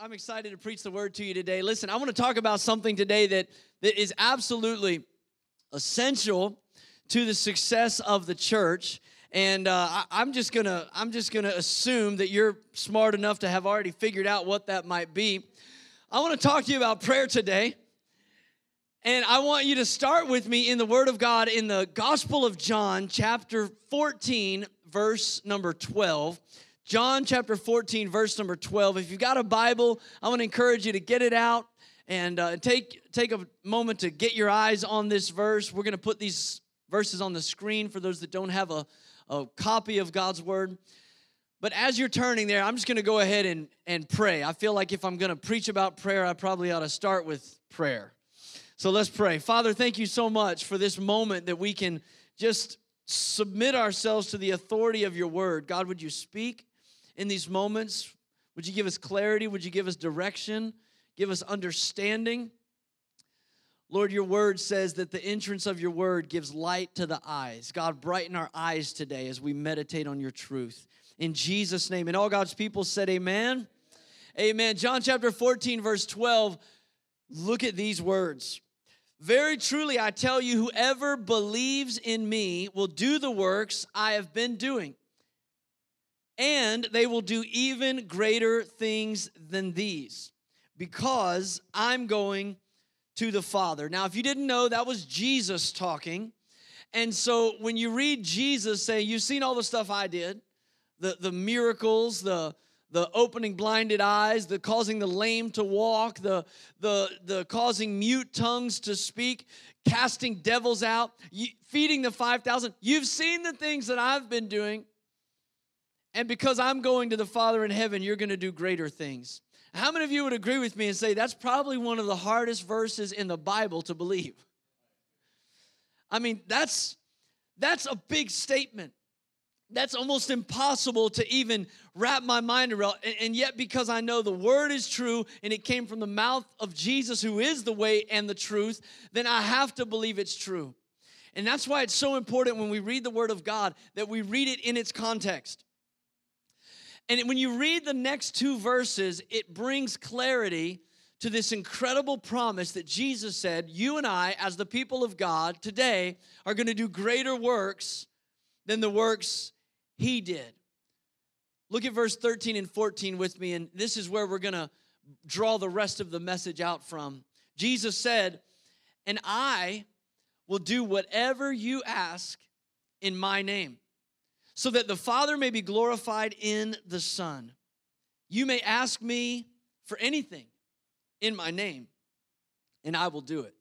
I'm excited to preach the word to you today. Listen, I want to talk about something today that, that is absolutely essential to the success of the church. And uh, I, I'm just gonna I'm just gonna assume that you're smart enough to have already figured out what that might be. I want to talk to you about prayer today. And I want you to start with me in the Word of God in the Gospel of John, chapter 14, verse number 12. John chapter 14, verse number 12. If you've got a Bible, I want to encourage you to get it out and uh, take, take a moment to get your eyes on this verse. We're going to put these verses on the screen for those that don't have a, a copy of God's Word. But as you're turning there, I'm just going to go ahead and, and pray. I feel like if I'm going to preach about prayer, I probably ought to start with prayer. So let's pray. Father, thank you so much for this moment that we can just submit ourselves to the authority of your word. God, would you speak? In these moments? Would you give us clarity? Would you give us direction? Give us understanding? Lord, your word says that the entrance of your word gives light to the eyes. God, brighten our eyes today as we meditate on your truth. In Jesus' name. And all God's people said, Amen. Amen. John chapter 14, verse 12. Look at these words. Very truly, I tell you, whoever believes in me will do the works I have been doing and they will do even greater things than these because I'm going to the Father. Now, if you didn't know, that was Jesus talking. And so when you read Jesus saying, You've seen all the stuff I did, the, the miracles, the the opening blinded eyes, the causing the lame to walk, the, the, the causing mute tongues to speak, casting devils out, feeding the 5,000. You've seen the things that I've been doing. And because I'm going to the Father in heaven, you're going to do greater things. How many of you would agree with me and say that's probably one of the hardest verses in the Bible to believe? I mean, that's that's a big statement. That's almost impossible to even wrap my mind around. And yet, because I know the word is true and it came from the mouth of Jesus, who is the way and the truth, then I have to believe it's true. And that's why it's so important when we read the word of God that we read it in its context. And when you read the next two verses, it brings clarity to this incredible promise that Jesus said, You and I, as the people of God today, are going to do greater works than the works He did. Look at verse 13 and 14 with me, and this is where we're going to draw the rest of the message out from. Jesus said, And I will do whatever you ask in my name so that the Father may be glorified in the Son. You may ask me for anything in my name, and I will do it.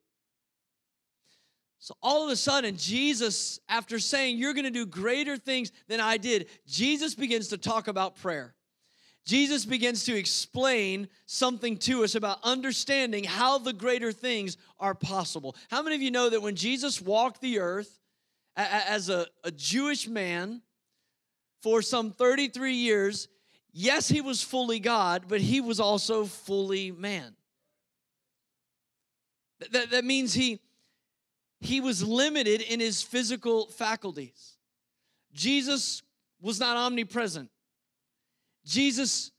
So all of a sudden, Jesus, after saying, You're gonna do greater things than I did, Jesus begins to talk about prayer. Jesus begins to explain something to us about understanding how the greater things are possible. How many of you know that when Jesus walked the earth as a, a Jewish man, for some 33 years, yes, he was fully God, but he was also fully man. That, that means he, he was limited in his physical faculties. Jesus was not omnipresent. Jesus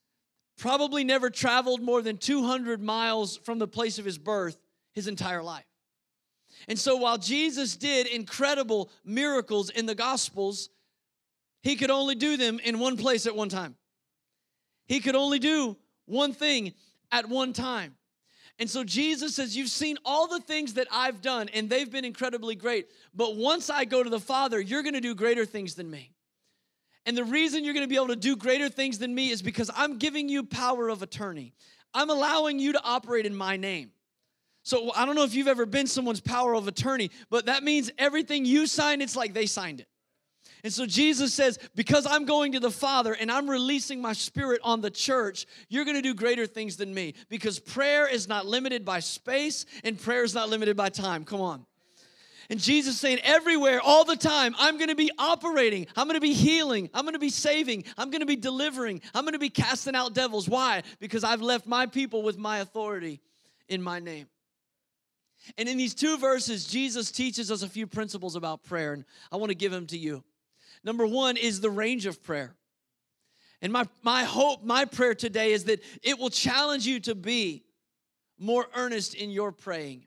probably never traveled more than 200 miles from the place of his birth his entire life. And so while Jesus did incredible miracles in the Gospels, he could only do them in one place at one time. He could only do one thing at one time. And so Jesus says, You've seen all the things that I've done, and they've been incredibly great. But once I go to the Father, you're gonna do greater things than me. And the reason you're gonna be able to do greater things than me is because I'm giving you power of attorney. I'm allowing you to operate in my name. So I don't know if you've ever been someone's power of attorney, but that means everything you sign, it's like they signed it. And so Jesus says, Because I'm going to the Father and I'm releasing my spirit on the church, you're going to do greater things than me. Because prayer is not limited by space and prayer is not limited by time. Come on. And Jesus saying, everywhere, all the time, I'm gonna be operating, I'm gonna be healing, I'm gonna be saving, I'm gonna be delivering, I'm gonna be casting out devils. Why? Because I've left my people with my authority in my name. And in these two verses, Jesus teaches us a few principles about prayer, and I wanna give them to you. Number one is the range of prayer. And my, my hope, my prayer today is that it will challenge you to be more earnest in your praying.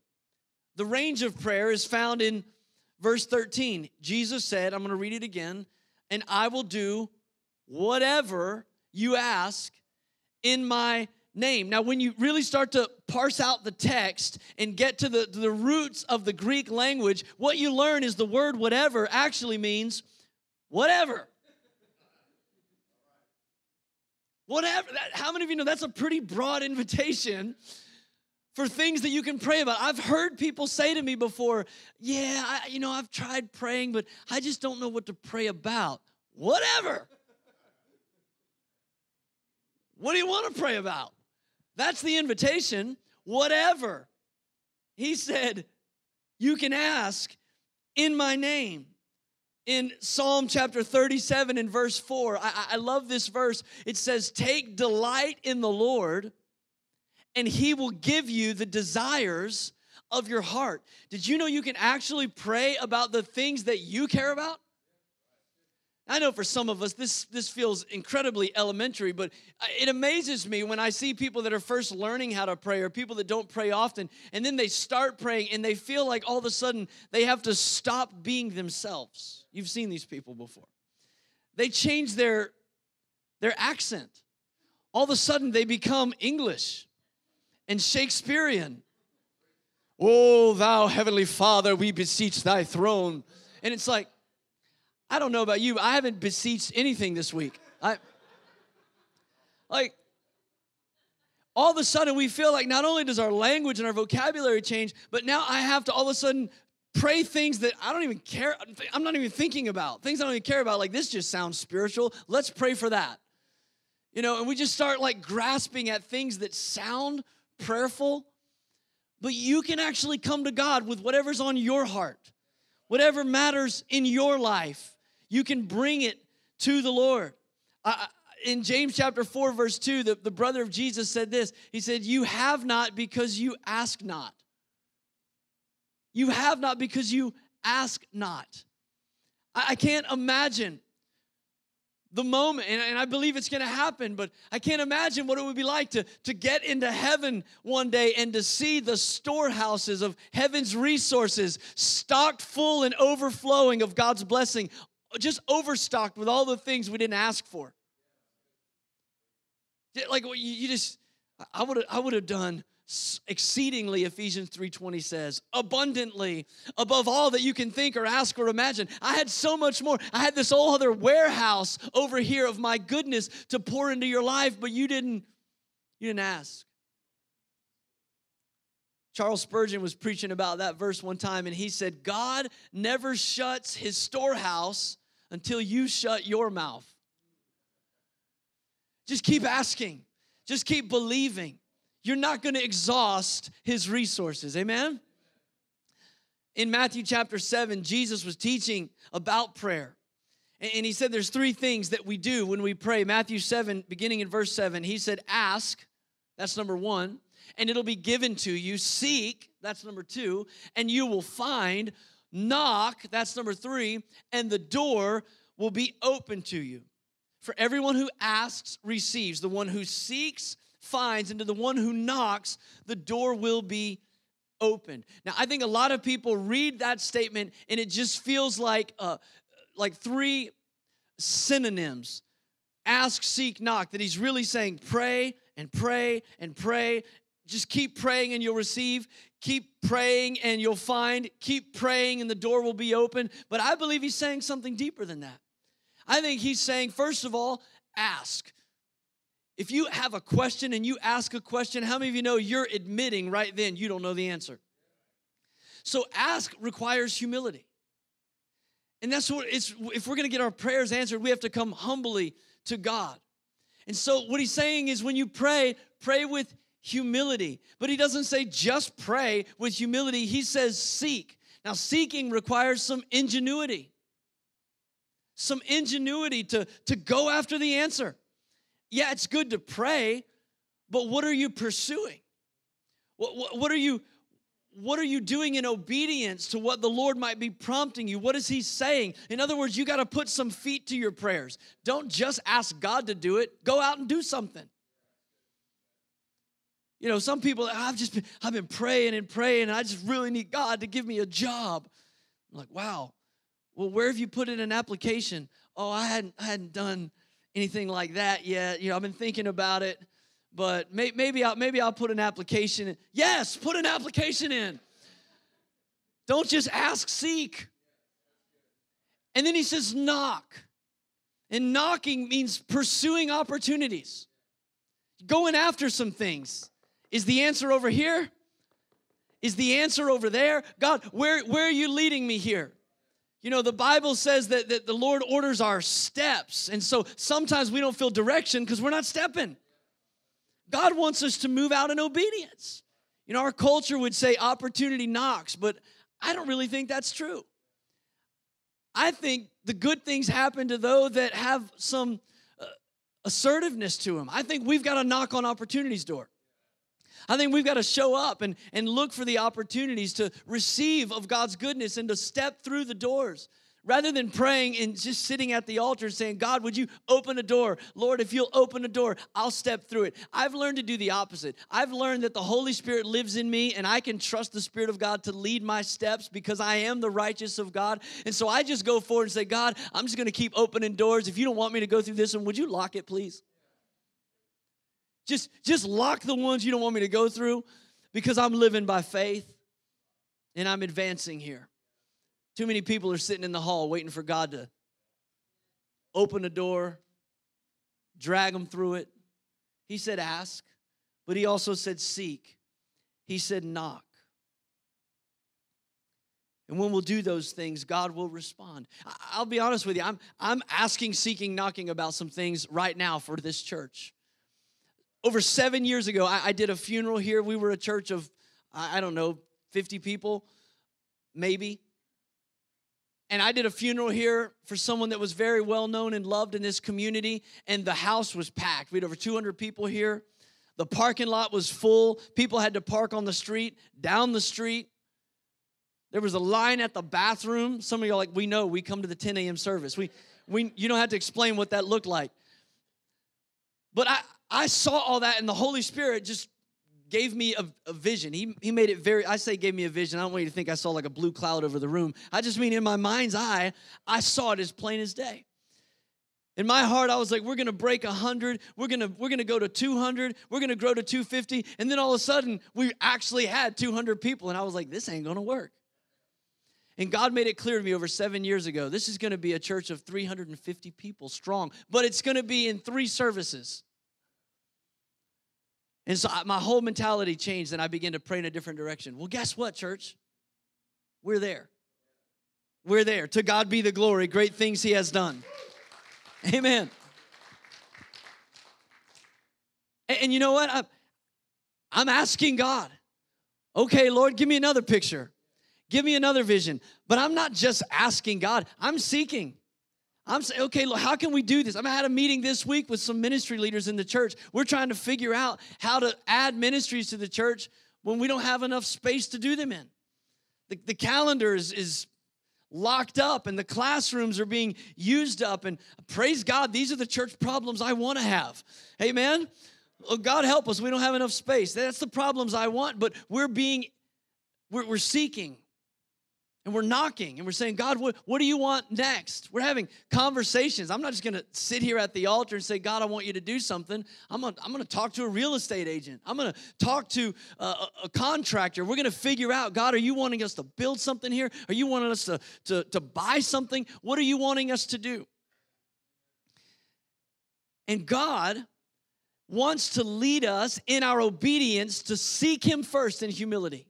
The range of prayer is found in verse 13. Jesus said, I'm going to read it again, and I will do whatever you ask in my name. Now, when you really start to parse out the text and get to the, the roots of the Greek language, what you learn is the word whatever actually means whatever. Whatever. That, how many of you know that's a pretty broad invitation for things that you can pray about? I've heard people say to me before, yeah, I, you know, I've tried praying, but I just don't know what to pray about. Whatever. What do you want to pray about? That's the invitation. Whatever. He said, You can ask in my name. In Psalm chapter 37 and verse 4, I, I love this verse. It says, Take delight in the Lord, and he will give you the desires of your heart. Did you know you can actually pray about the things that you care about? I know for some of us this this feels incredibly elementary, but uh, it amazes me when I see people that are first learning how to pray or people that don't pray often and then they start praying and they feel like all of a sudden they have to stop being themselves. You've seen these people before. They change their their accent. All of a sudden they become English and Shakespearean. Oh, thou heavenly Father, we beseech thy throne. And it's like I don't know about you, I haven't beseeched anything this week. I like all of a sudden we feel like not only does our language and our vocabulary change, but now I have to all of a sudden pray things that I don't even care, I'm not even thinking about. Things I don't even care about. Like this just sounds spiritual. Let's pray for that. You know, and we just start like grasping at things that sound prayerful, but you can actually come to God with whatever's on your heart, whatever matters in your life you can bring it to the Lord. in James chapter 4, verse 2, the, the brother of Jesus said this He said, You have not because you ask not. You have not because you ask not. I, I can't imagine the moment, and, and I believe it's gonna happen, but I can't imagine what it would be like to, to get into heaven one day and to see the storehouses of heaven's resources stocked full and overflowing of God's blessing just overstocked with all the things we didn't ask for. Like you just, I would I would have done exceedingly ephesians 3.20 says abundantly above all that you can think or ask or imagine. I had so much more. I had this whole other warehouse over here of my goodness to pour into your life but you didn't you didn't ask Charles Spurgeon was preaching about that verse one time, and he said, God never shuts his storehouse until you shut your mouth. Just keep asking, just keep believing. You're not going to exhaust his resources. Amen? In Matthew chapter 7, Jesus was teaching about prayer. And he said there's three things that we do when we pray. Matthew 7, beginning in verse 7, he said, Ask, that's number one and it'll be given to you. Seek, that's number two, and you will find. Knock, that's number three, and the door will be open to you. For everyone who asks receives, the one who seeks finds, and to the one who knocks, the door will be opened. Now, I think a lot of people read that statement and it just feels like uh, like three synonyms ask, seek, knock. That he's really saying pray and pray and pray just keep praying and you'll receive. Keep praying and you'll find. Keep praying and the door will be open. But I believe he's saying something deeper than that. I think he's saying, first of all, ask. If you have a question and you ask a question, how many of you know you're admitting right then you don't know the answer? So ask requires humility. And that's what it's if we're going to get our prayers answered, we have to come humbly to God. And so what he's saying is when you pray, pray with humility. But he doesn't say just pray with humility, he says seek. Now, seeking requires some ingenuity, some ingenuity to, to go after the answer. Yeah, it's good to pray, but what are you pursuing? What, what, what are you what are you doing in obedience to what the Lord might be prompting you? What is He saying? In other words, you got to put some feet to your prayers. Don't just ask God to do it, go out and do something. You know, some people, ah, I've just been, I've been praying and praying, and I just really need God to give me a job. I'm like, wow. Well, where have you put in an application? Oh, I hadn't, I hadn't done anything like that yet. You know, I've been thinking about it, but may, maybe I'll maybe I'll put an application in. Yes, put an application in. Don't just ask, seek. And then he says, knock. And knocking means pursuing opportunities, going after some things. Is the answer over here? Is the answer over there? God, where, where are you leading me here? You know, the Bible says that, that the Lord orders our steps. And so sometimes we don't feel direction because we're not stepping. God wants us to move out in obedience. You know, our culture would say opportunity knocks, but I don't really think that's true. I think the good things happen to those that have some uh, assertiveness to them. I think we've got to knock on opportunity's door. I think we've got to show up and, and look for the opportunities to receive of God's goodness and to step through the doors. Rather than praying and just sitting at the altar saying, God, would you open a door? Lord, if you'll open a door, I'll step through it. I've learned to do the opposite. I've learned that the Holy Spirit lives in me and I can trust the Spirit of God to lead my steps because I am the righteous of God. And so I just go forward and say, God, I'm just going to keep opening doors. If you don't want me to go through this one, would you lock it, please? Just, just lock the ones you don't want me to go through because I'm living by faith and I'm advancing here. Too many people are sitting in the hall waiting for God to open a door, drag them through it. He said, ask, but he also said, seek. He said, knock. And when we'll do those things, God will respond. I'll be honest with you, I'm, I'm asking, seeking, knocking about some things right now for this church over seven years ago, I, I, did a funeral here. We were a church of, I, I don't know, 50 people, maybe. And I did a funeral here for someone that was very well known and loved in this community, and the house was packed. We had over 200 people here. The parking lot was full. People had to park on the street, down the street. There was a line at the bathroom. Some of y'all like, we know, we come to the 10 a.m. service. We, we, you don't have to explain what that looked like. But I, I saw all that, and the Holy Spirit just gave me a, a, vision. He, he made it very, I say gave me a vision. I don't want you to think I saw like a blue cloud over the room. I just mean in my mind's eye, I saw it as plain as day. In my heart, I was like, we're gonna break 100, we're gonna, we're gonna go to 200, we're gonna grow to 250. And then all of a sudden, we actually had 200 people. And I was like, this ain't gonna work. And God made it clear to me over seven years ago this is gonna be a church of 350 people strong, but it's gonna be in three services. And so my whole mentality changed and I began to pray in a different direction. Well, guess what, church? We're there. We're there. To God be the glory. Great things He has done. Amen. And, and you know what? I'm, I'm asking God, okay, Lord, give me another picture. Give me another vision. But I'm not just asking God, I'm seeking. I'm saying, okay, how can we do this? I had a meeting this week with some ministry leaders in the church. We're trying to figure out how to add ministries to the church when we don't have enough space to do them in. The, the calendar is, is locked up and the classrooms are being used up. And praise God, these are the church problems I want to have. Amen. Oh, God help us. We don't have enough space. That's the problems I want, but we're being, we're, we're seeking and we're knocking and we're saying, God, what, what do you want next? We're having conversations. I'm not just gonna sit here at the altar and say, God, I want you to do something. I'm gonna, I'm gonna talk to a real estate agent. I'm gonna talk to a, a, contractor. We're gonna figure out, God, are you wanting us to build something here? Are you wanting us to, to, to buy something? What are you wanting us to do? And God wants to lead us in our obedience to seek Him first in humility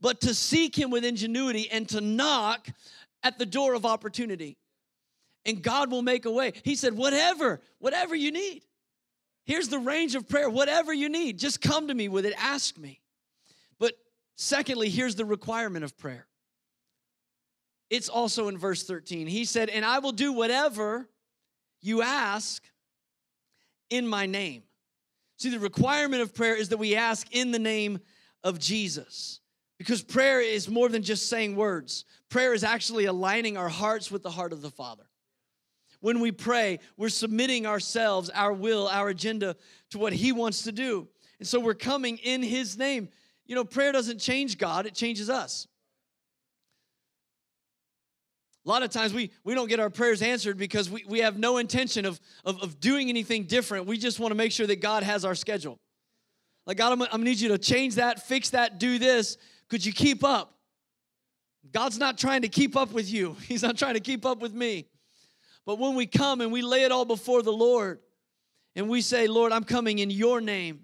but to seek Him with ingenuity and to knock at the door of opportunity. And God will make a way. He said, whatever, whatever you need. Here's the range of prayer. Whatever you need, just come to me with it, ask me. But secondly, here's the requirement of prayer. It's also in verse 13. He said, And I will do whatever you ask in my name. See, the requirement of prayer is that we ask in the name of Jesus Because prayer is more than just saying words, prayer is actually aligning our hearts with the heart of the Father. When we pray, we're submitting ourselves, our will, our agenda to what He wants to do. And so we're coming in His name. You know, prayer doesn't change God, it changes us. A lot of times we, we don't get our prayers answered because we, we have no intention of, of, of doing anything different. We just want to make sure that God has our schedule. Like, God, I'm, I'm gonna need you to change that, fix that, do this. Could you keep up? God's not trying to keep up with you, He's not trying to keep up with me. But when we come and we lay it all before the Lord and we say, Lord, I'm coming in your name,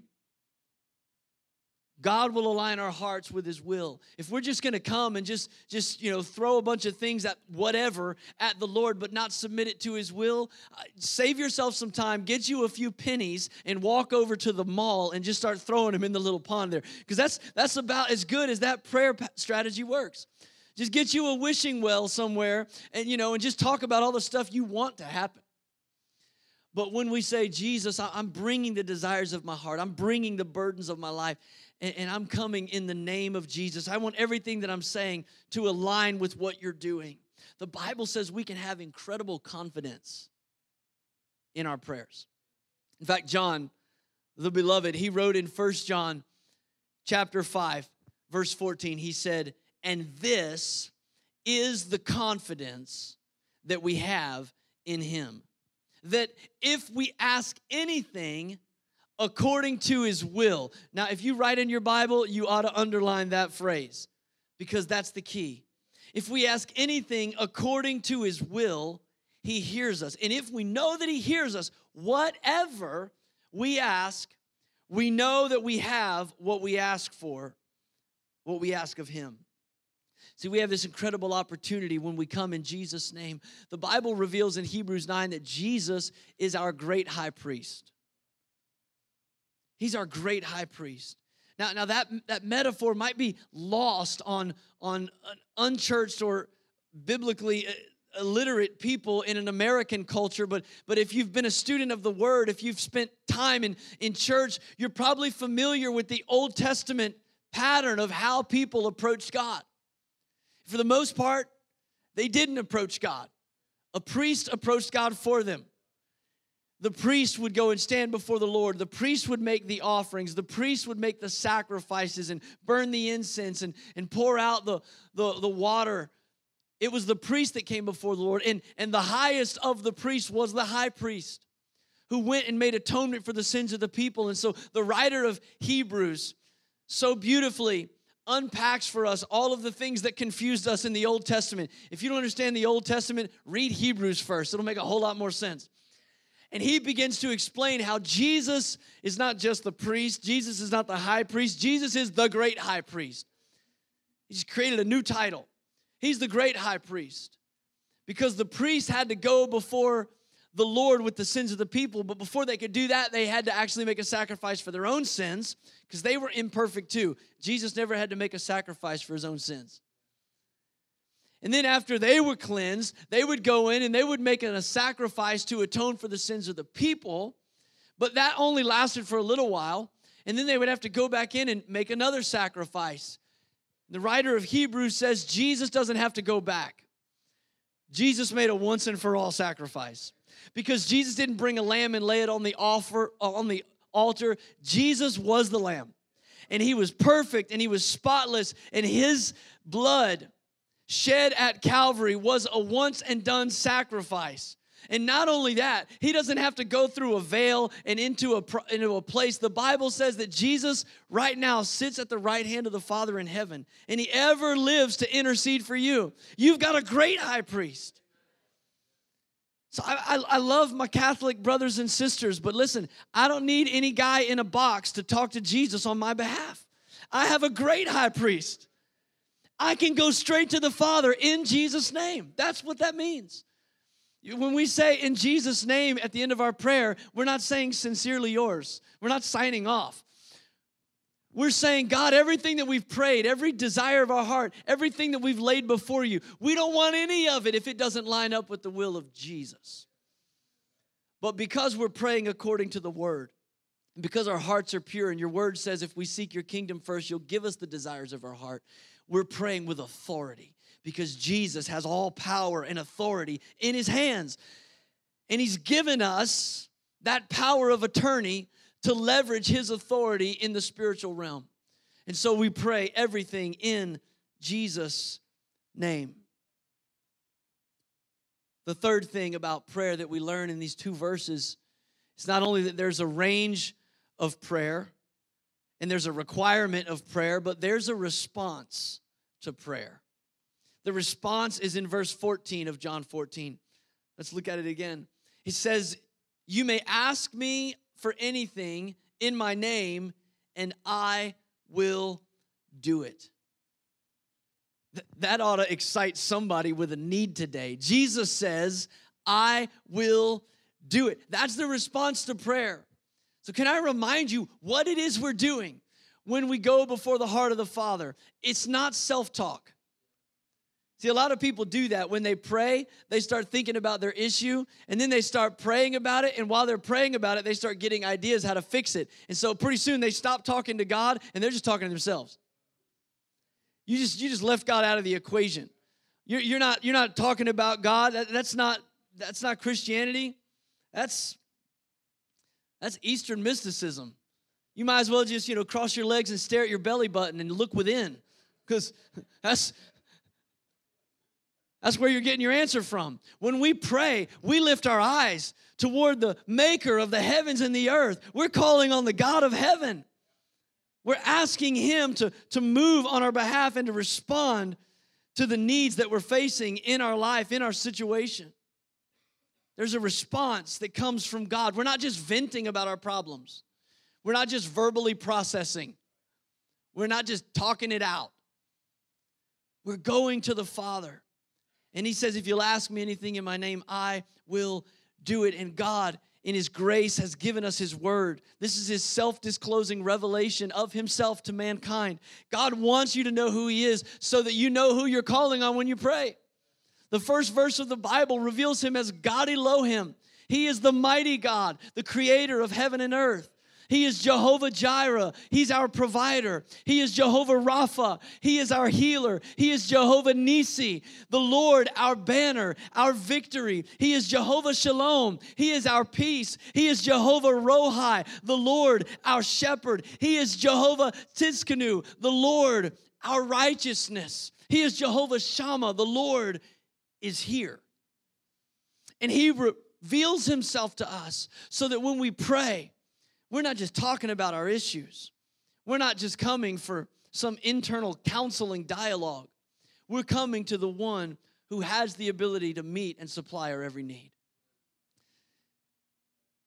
God will align our hearts with his will. If we're just going to come and just just, you know, throw a bunch of things at whatever at the Lord but not submit it to his will, uh, save yourself some time, get you a few pennies and walk over to the mall and just start throwing them in the little pond there because that's that's about as good as that prayer strategy works. Just get you a wishing well somewhere and you know and just talk about all the stuff you want to happen. But when we say, Jesus, I'm bringing the desires of my heart, I'm bringing the burdens of my life, and, I'm coming in the name of Jesus. I want everything that I'm saying to align with what you're doing. The Bible says we can have incredible confidence in our prayers. In fact, John, the beloved, he wrote in First John chapter 5, verse 14, he said, And this is the confidence that we have in him. That if we ask anything according to his will. Now, if you write in your Bible, you ought to underline that phrase because that's the key. If we ask anything according to his will, he hears us. And if we know that he hears us, whatever we ask, we know that we have what we ask for, what we ask of him. See, we have this incredible opportunity when we come in Jesus' name. The Bible reveals in Hebrews 9 that Jesus is our great high priest. He's our great high priest. Now, now that, that metaphor might be lost on, on unchurched or biblically uh, illiterate people in an American culture, but, but if you've been a student of the word, if you've spent time in, in church, you're probably familiar with the Old Testament pattern of how people approached God. For the most part, they didn't approach God. A priest approached God for them the priest would go and stand before the Lord. The priest would make the offerings. The priest would make the sacrifices and burn the incense and, and pour out the, the, the water. It was the priest that came before the Lord. And, and the highest of the priests was the high priest who went and made atonement for the sins of the people. And so the writer of Hebrews so beautifully unpacks for us all of the things that confused us in the Old Testament. If you don't understand the Old Testament, read Hebrews first, it'll make a whole lot more sense. And he begins to explain how Jesus is not just the priest, Jesus is not the high priest, Jesus is the great high priest. He's created a new title. He's the great high priest. Because the priest had to go before the Lord with the sins of the people, but before they could do that, they had to actually make a sacrifice for their own sins because they were imperfect too. Jesus never had to make a sacrifice for his own sins. And then after they were cleansed, they would go in and they would make a sacrifice to atone for the sins of the people. But that only lasted for a little while. And then they would have to go back in and make another sacrifice. The writer of Hebrews says Jesus doesn't have to go back. Jesus made a once and for all sacrifice. Because Jesus didn't bring a lamb and lay it on the offer uh, on the altar. Jesus was the lamb. And he was perfect and he was spotless and his blood shed at Calvary was a once and done sacrifice. And not only that, he doesn't have to go through a veil and into a, into a place. The Bible says that Jesus right now sits at the right hand of the Father in heaven, and he ever lives to intercede for you. You've got a great high priest. So I, I, I, love my Catholic brothers and sisters, but listen, I don't need any guy in a box to talk to Jesus on my behalf. I have a great high priest. I can go straight to the Father in Jesus' name. That's what that means. When we say in Jesus' name at the end of our prayer, we're not saying sincerely yours. We're not signing off. We're saying, God, everything that we've prayed, every desire of our heart, everything that we've laid before you, we don't want any of it if it doesn't line up with the will of Jesus. But because we're praying according to the word, because our hearts are pure, and your word says if we seek your kingdom first, you'll give us the desires of our heart. We're praying with authority because Jesus has all power and authority in his hands. And he's given us that power of attorney to leverage his authority in the spiritual realm. And so we pray everything in Jesus' name. The third thing about prayer that we learn in these two verses is not only that there's a range of prayer and there's a requirement of prayer, but there's a response to prayer. The response is in verse 14 of John 14. Let's look at it again. He says, You may ask me for anything in my name, and I will do it. Th- that ought to excite somebody with a need today. Jesus says, I will do it. That's the response to prayer. So, can I remind you what it is we're doing when we go before the heart of the Father? It's not self talk. See, a lot of people do that. When they pray, they start thinking about their issue and then they start praying about it. And while they're praying about it, they start getting ideas how to fix it. And so pretty soon they stop talking to God and they're just talking to themselves. You just, you just left God out of the equation. You're, you're, not, you're not talking about God. That, that's, not, that's not Christianity. That's, that's Eastern mysticism. You might as well just, you know, cross your legs and stare at your belly button and look within because that's that's where you're getting your answer from. When we pray, we lift our eyes toward the maker of the heavens and the earth. We're calling on the God of heaven. We're asking Him to, to move on our behalf and to respond to the needs that we're facing in our life, in our situation. There's a response that comes from God. We're not just venting about our problems, we're not just verbally processing, we're not just talking it out. We're going to the Father. And he says, If you'll ask me anything in my name, I will do it. And God, in his grace, has given us his word. This is his self disclosing revelation of himself to mankind. God wants you to know who he is so that you know who you're calling on when you pray. The first verse of the Bible reveals him as God Elohim. He is the mighty God, the creator of heaven and earth. He is Jehovah Jireh. He's our provider. He is Jehovah Rapha. He is our healer. He is Jehovah Nisi, the Lord, our banner, our victory. He is Jehovah Shalom. He is our peace. He is Jehovah Rohi, the Lord, our shepherd. He is Jehovah Tsidkenu, the Lord, our righteousness. He is Jehovah Shammah, the Lord is here. And he reveals himself to us so that when we pray, we're not just talking about our issues. We're not just coming for some internal counseling dialogue. We're coming to the one who has the ability to meet and supply our every need.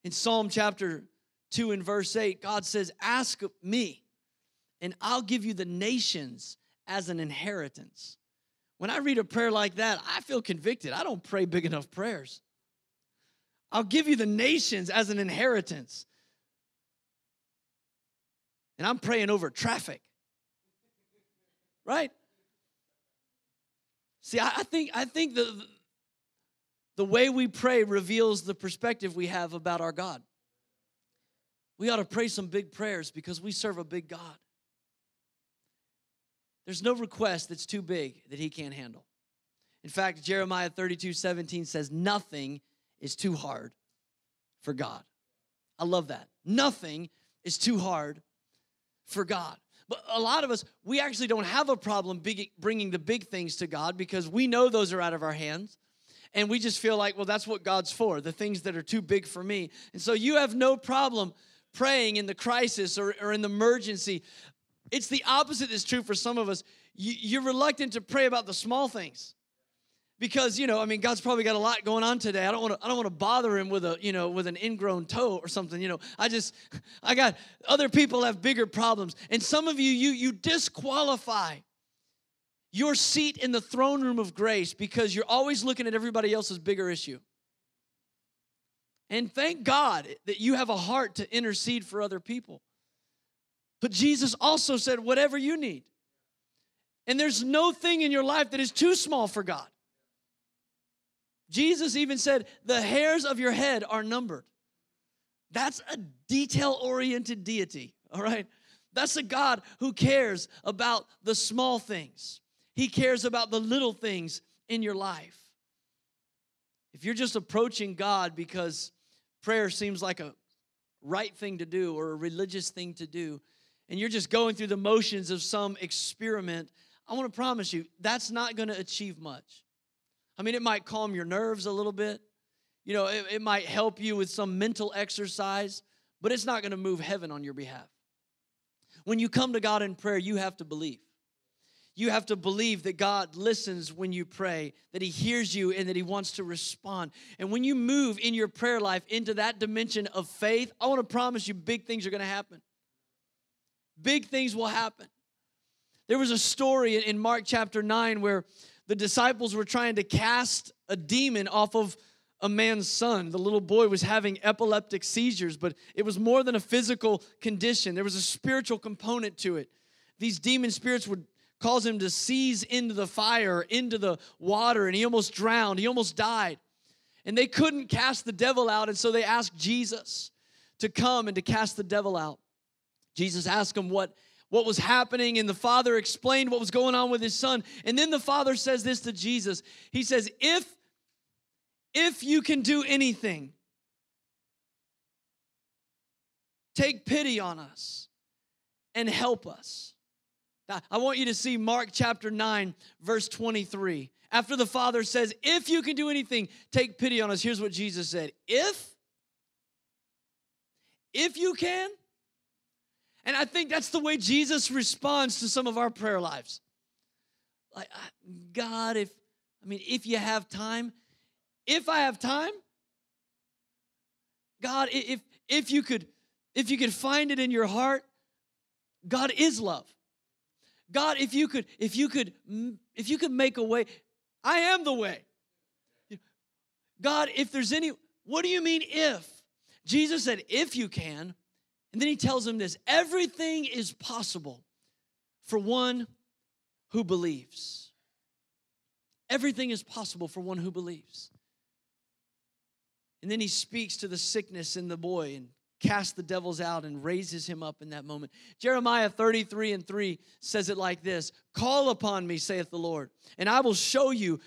In Psalm chapter 2 and verse 8, God says, Ask me, and I'll give you the nations as an inheritance. When I read a prayer like that, I feel convicted. I don't pray big enough prayers. I'll give you the nations as an inheritance and I'm praying over traffic. Right? See, I, think I think the the way we pray reveals the perspective we have about our God. We ought to pray some big prayers because we serve a big God. There's no request that's too big that he can't handle. In fact, Jeremiah 32 17 says, Nothing is too hard for God. I love that. Nothing is too hard for God. But a lot of us, we actually don't have a problem bringing the big things to God because we know those are out of our hands. And we just feel like, well, that's what God's for, the things that are too big for me. And so you have no problem praying in the crisis or, or in the emergency. It's the opposite is true for some of us. You, you're reluctant to pray about the small things because you know i mean god's probably got a lot going on today. I don't want to i don't want to bother him with a you know with an ingrown toe or something you know. I just i got other people have bigger problems. And some of you you you disqualify your seat in the throne room of grace because you're always looking at everybody else's bigger issue. And thank god that you have a heart to intercede for other people. But jesus also said whatever you need. And there's no thing in your life that is too small for god Jesus even said, The hairs of your head are numbered. That's a detail oriented deity, all right? That's a God who cares about the small things, He cares about the little things in your life. If you're just approaching God because prayer seems like a right thing to do or a religious thing to do, and you're just going through the motions of some experiment, I want to promise you that's not going to achieve much. I mean, it might calm your nerves a little bit, you know, it, it might help you with some mental exercise, but it's not going to move heaven on your behalf. When you come to God in prayer, you have to believe. You have to believe that God listens when you pray, that He hears you, and that He wants to respond. And when you move in your prayer life into that dimension of faith, I want to promise you big things are going to happen. Big things will happen. There was a story in Mark chapter 9 where the disciples were trying to cast a demon off of a man's son. The little boy was having epileptic seizures, but it was more than a physical condition, there was a spiritual component to it. These demon spirits would cause him to seize into the fire, into the water, and he almost drowned. He almost died. And they couldn't cast the devil out, and so they asked Jesus to come and to cast the devil out. Jesus asked him what, what was happening, and the father explained what was going on with his son. And then the father says this to Jesus He says, If if you can do anything, take pity on us and help us. I want you to see Mark chapter 9, verse 23. After the Father says, If you can do anything, take pity on us. Here's what Jesus said If, if you can. And I think that's the way Jesus responds to some of our prayer lives. Like, God, if, I mean, if you have time, if I have time, God, if if you could if you could find it in your heart, God is love. God, if you could if you could if you could make a way, I am the way. God, if there's any what do you mean if? Jesus said if you can, and then he tells him this, everything is possible for one who believes. Everything is possible for one who believes. And then he speaks to the sickness in the boy and casts the devils out and raises him up in that moment. Jeremiah 33 and 3 says it like this Call upon me, saith the Lord, and I will show you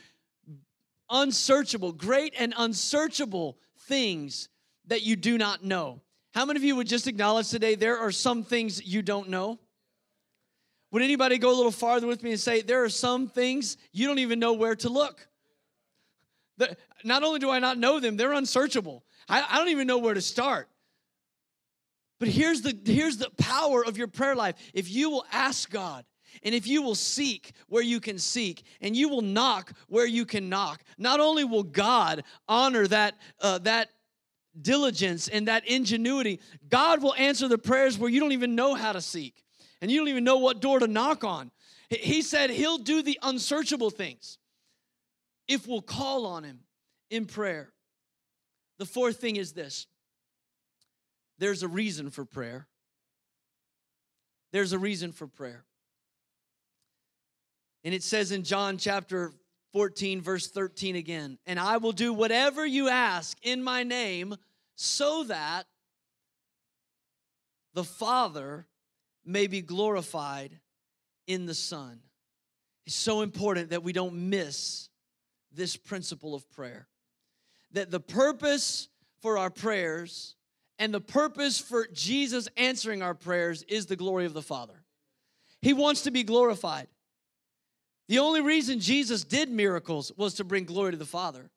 unsearchable, great and unsearchable things that you do not know. How many of you would just acknowledge today there are some things you don't know? Would anybody go a little farther with me and say, there are some things you don't even know where to look? not only do I not know them, they're unsearchable. I, I don't even know where to start. But here's the, here's the power of your prayer life. If you will ask God, and if you will seek where you can seek, and you will knock where you can knock, not only will God honor that, uh, that diligence and that ingenuity, God will answer the prayers where you don't even know how to seek, and you don't even know what door to knock on. He said He'll do the unsearchable things if we'll call on Him in prayer. The fourth thing is this there's a reason for prayer. There's a reason for prayer. And it says in John chapter 14, verse 13 again, and I will do whatever you ask in my name so that the Father may be glorified in the Son. It's so important that we don't miss this principle of prayer. That the purpose for our prayers and the purpose for Jesus answering our prayers is the glory of the Father. He wants to be glorified. The only reason Jesus did miracles was to bring glory to the Father.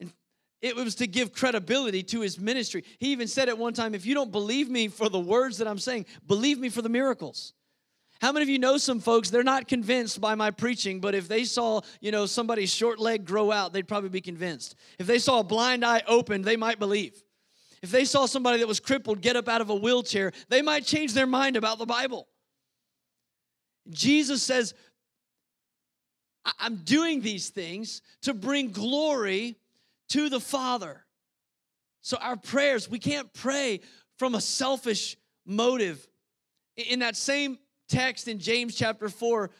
And it was to give credibility to his ministry. He even said at one time, if you don't believe me for the words that I'm saying, believe me for the miracles. How many of you know some folks, they're not convinced by my preaching, but if they saw, you know, somebody's short leg grow out, they'd probably be convinced. If they saw a blind eye open, they might believe. If they saw somebody that was crippled get up out of a wheelchair, they might change their mind about the Bible. Jesus says, I'm doing these things to bring glory to the Father. So, our prayers, we can't pray from a selfish motive. In that same text in James chapter 4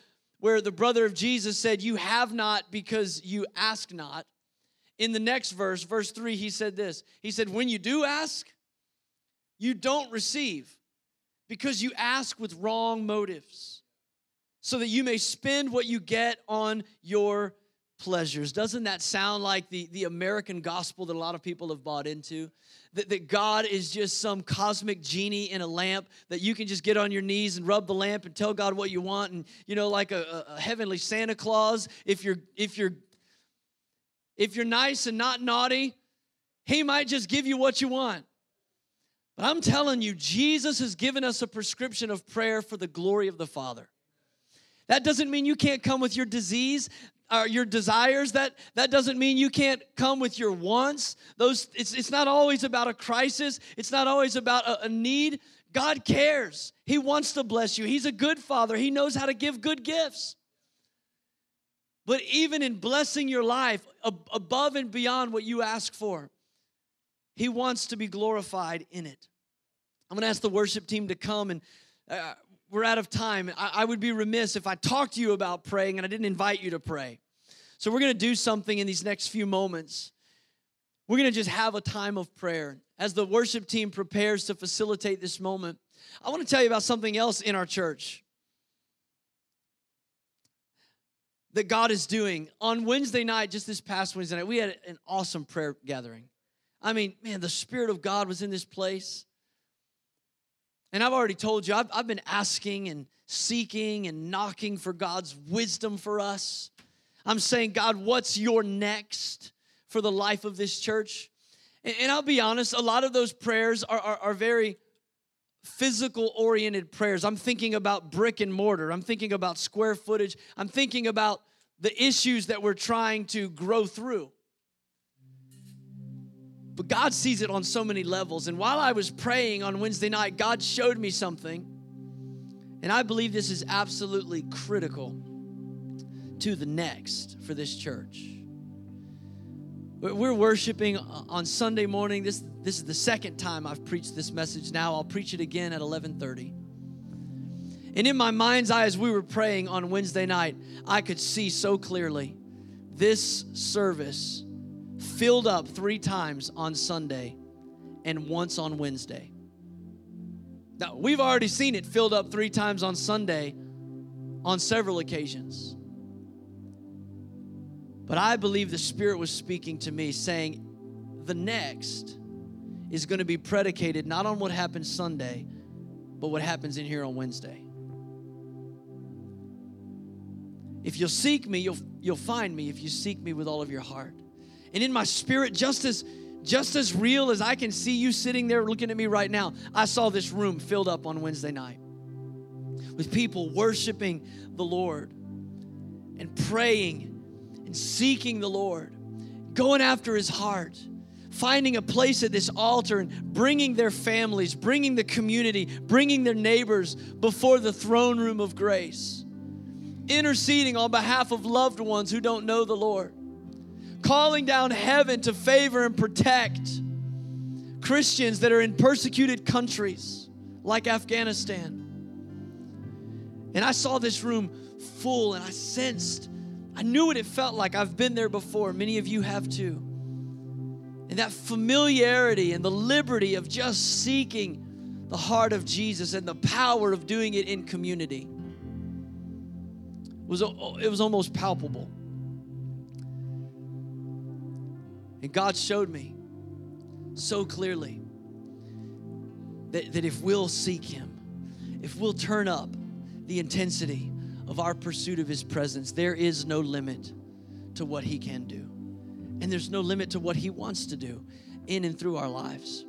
where the brother of Jesus said, You have not because you ask not. In the next verse, verse 3, he said this He said, When you do ask, you don't receive because you ask with wrong motives so that you may spend what you get on your pleasures. Doesn't that sound like the, the American gospel that a lot of people have bought into? That, that God is just some cosmic genie in a lamp that you can just get on your knees and rub the lamp and tell God what you want. And, you know, like a, a heavenly Santa Claus, if you're, if you're, if you're nice and not naughty, he might just give you what you want. But I'm telling you, Jesus has given us a prescription of prayer for the glory of the Father. That doesn't mean you can't come with your disease or your desires. That, that doesn't mean you can't come with your wants. Those, it's, it's not always about a crisis, it's not always about a, a need. God cares. He wants to bless you. He's a good father. He knows how to give good gifts. But even in blessing your life above and beyond what you ask for, He wants to be glorified in it. I'm going to ask the worship team to come and uh, we're out of time. I, I would be remiss if I talked to you about praying and I didn't invite you to pray. So we're going to do something in these next few moments. We're going to just have a time of prayer. As the worship team prepares to facilitate this moment, I want to tell you about something else in our church that God is doing. On Wednesday night, just this past Wednesday night, we had an awesome prayer gathering. I mean, man, the Spirit of God was in this place. And I've already told you, I've, I've been asking and seeking and knocking for God's wisdom for us. I'm saying, God, what's your next for the life of this church? And, and I'll be honest, a lot of those prayers are, are, are very physical oriented prayers. I'm thinking about brick and mortar, I'm thinking about square footage, I'm thinking about the issues that we're trying to grow through. But God sees it on so many levels. And while I was praying on Wednesday night, God showed me something. And I believe this is absolutely critical to the next for this church. We're worshiping on Sunday morning. This, this is the second time I've preached this message now. I'll preach it again at 1130. And in my mind's eye, as we were praying on Wednesday night, I could see so clearly this service filled up three times on Sunday and once on Wednesday. Now, we've already seen it filled up three times on Sunday on several occasions. But I believe the Spirit was speaking to me, saying, the next is going to be predicated not on what happens Sunday, but what happens in here on Wednesday. If you'll seek me, you'll, you'll find me if you seek me with all of your heart. And in my spirit, just as just as real as I can see you sitting there looking at me right now, I saw this room filled up on Wednesday night with people worshiping the Lord and praying and seeking the Lord, going after his heart, finding a place at this altar and bringing their families, bringing the community, bringing their neighbors before the throne room of grace, interceding on behalf of loved ones who don't know the Lord calling down heaven to favor and protect Christians that are in persecuted countries like Afghanistan. And I saw this room full and I sensed, I knew what it felt like. I've been there before. Many of you have too. And that familiarity and the liberty of just seeking the heart of Jesus and the power of doing it in community was it was almost palpable. And God showed me so clearly that, that if we'll seek Him, if we'll turn up the intensity of our pursuit of His presence, there is no limit to what He can do. And there's no limit to what He wants to do in and through our lives.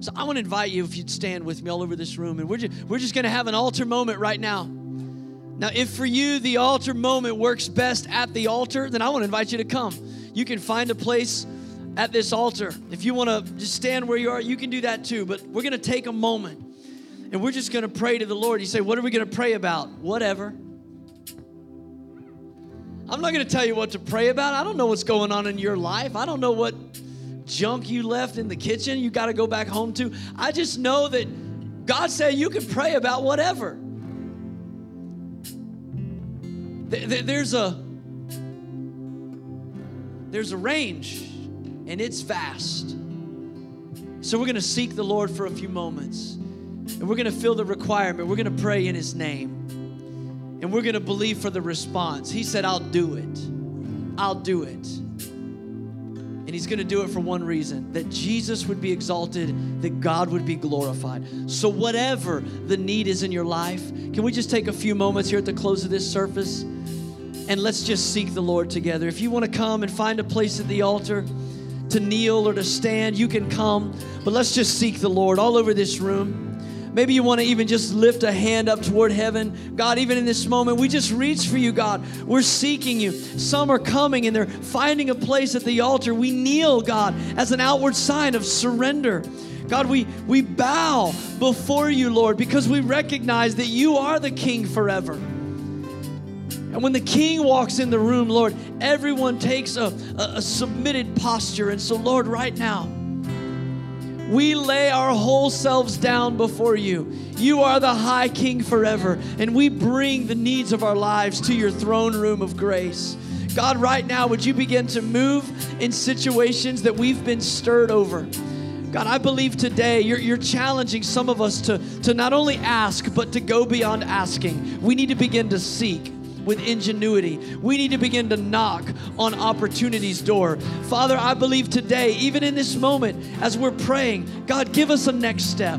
So I want to invite you, if you'd stand with me all over this room, and we're just, we're just going to have an altar moment right now. Now, if for you the altar moment works best at the altar, then I want to invite you to come. You can find a place at this altar. If you want to just stand where you are, you can do that too. But we're going to take a moment and we're just going to pray to the Lord. You say, What are we going to pray about? Whatever. I'm not going to tell you what to pray about. I don't know what's going on in your life. I don't know what junk you left in the kitchen you got to go back home to. I just know that God said you can pray about whatever. There's a there's a range and it's fast. So we're going to seek the Lord for a few moments. And we're going to fill the requirement. We're going to pray in His name. And we're going to believe for the response. He said, I'll do it. I'll do it. And He's going to do it for one reason that Jesus would be exalted, that God would be glorified. So, whatever the need is in your life, can we just take a few moments here at the close of this service? And let's just seek the Lord together. If you want to come and find a place at the altar, to kneel or to stand, you can come. But let's just seek the Lord all over this room. Maybe you want to even just lift a hand up toward heaven. God, even in this moment, we just reach for you, God. We're seeking you. Some are coming and they're finding a place at the altar. We kneel, God, as an outward sign of surrender. God, we, we bow before you, Lord, because we recognize that you are the King forever. And when the king walks in the room, Lord, everyone takes a, a, a, submitted posture. And so, Lord, right now, we lay our whole selves down before you. You are the high king forever, and we bring the needs of our lives to your throne room of grace. God, right now, would you begin to move in situations that we've been stirred over? God, I believe today you're, you're challenging some of us to, to not only ask, but to go beyond asking. We need to begin to seek with ingenuity. We need to begin to knock on opportunity's door. Father, I believe today, even in this moment, as we're praying, God, give us a next step,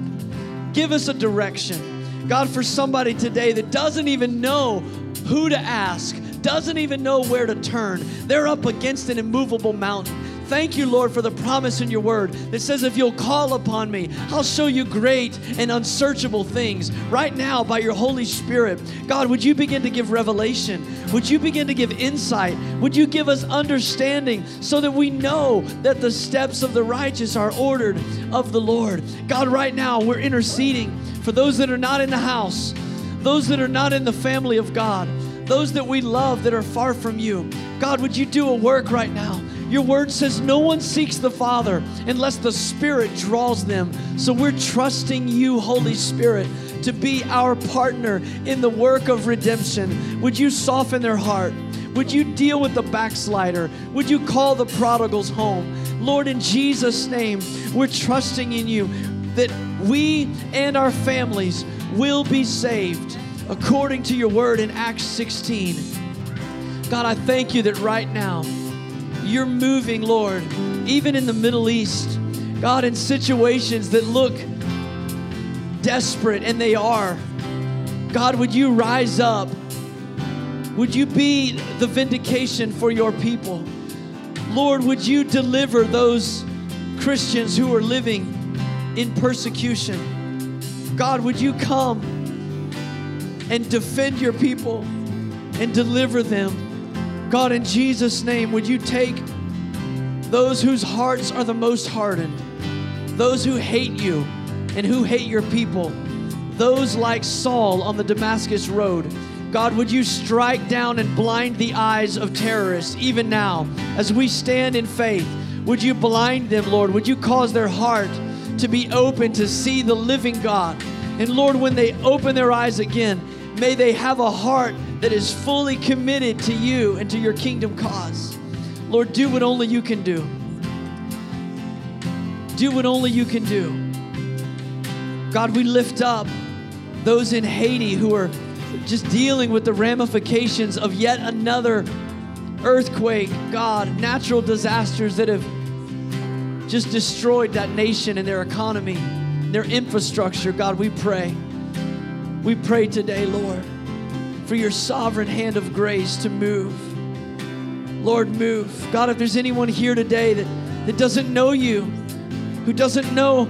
give us a direction. God, for somebody today that doesn't even know who to ask, doesn't even know where to turn, they're up against an immovable mountain. Thank you, Lord, for the promise in your word that says, if you'll call upon me, I'll show you great and unsearchable things. Right now, by your Holy Spirit, God, would you begin to give revelation? Would you begin to give insight? Would you give us understanding so that we know that the steps of the righteous are ordered of the Lord? God, right now, we're interceding for those that are not in the house, those that are not in the family of God, those that we love that are far from you. God, would you do a work right now? Your word says no one seeks the Father unless the Spirit draws them. So we're trusting you, Holy Spirit, to be our partner in the work of redemption. Would you soften their heart? Would you deal with the backslider? Would you call the prodigals home? Lord, in Jesus' name, we're trusting in you that we and our families will be saved according to your word in Acts 16. God, I thank you that right now, you're moving, Lord, even in the Middle East. God, in situations that look desperate, and they are. God, would you rise up? Would you be the vindication for your people? Lord, would you deliver those Christians who are living in persecution? God, would you come and defend your people and deliver them? God, in Jesus' name, would you take those whose hearts are the most hardened, those who hate you and who hate your people, those like Saul on the Damascus Road. God, would you strike down and blind the eyes of terrorists even now as we stand in faith? Would you blind them, Lord? Would you cause their heart to be open to see the living God? And Lord, when they open their eyes again, may they have a heart that is fully committed to you and to your kingdom cause. Lord, do what only you can do. Do what only you can do. God, we lift up those in Haiti who are just dealing with the ramifications of yet another earthquake, God, natural disasters that have just destroyed that nation and their economy, their infrastructure. God, we pray. We pray today, Lord for your sovereign hand of grace to move. Lord, move. God, if there's anyone here today that, that doesn't know you, who doesn't know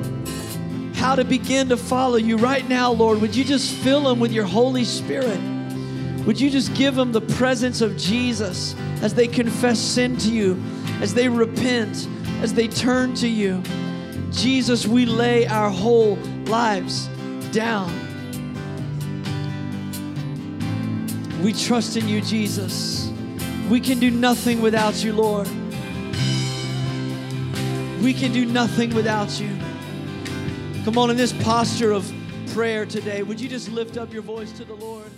how to begin to follow you right now, Lord, would you just fill them with your Holy Spirit? Would you just give them the presence of Jesus as they confess sin to you, as they repent, as they turn to you? Jesus, we lay our whole lives down. We trust in you, Jesus. We can do nothing without you, Lord. We can do nothing without you. Come on, in this posture of prayer today, would you just lift up your voice to the Lord?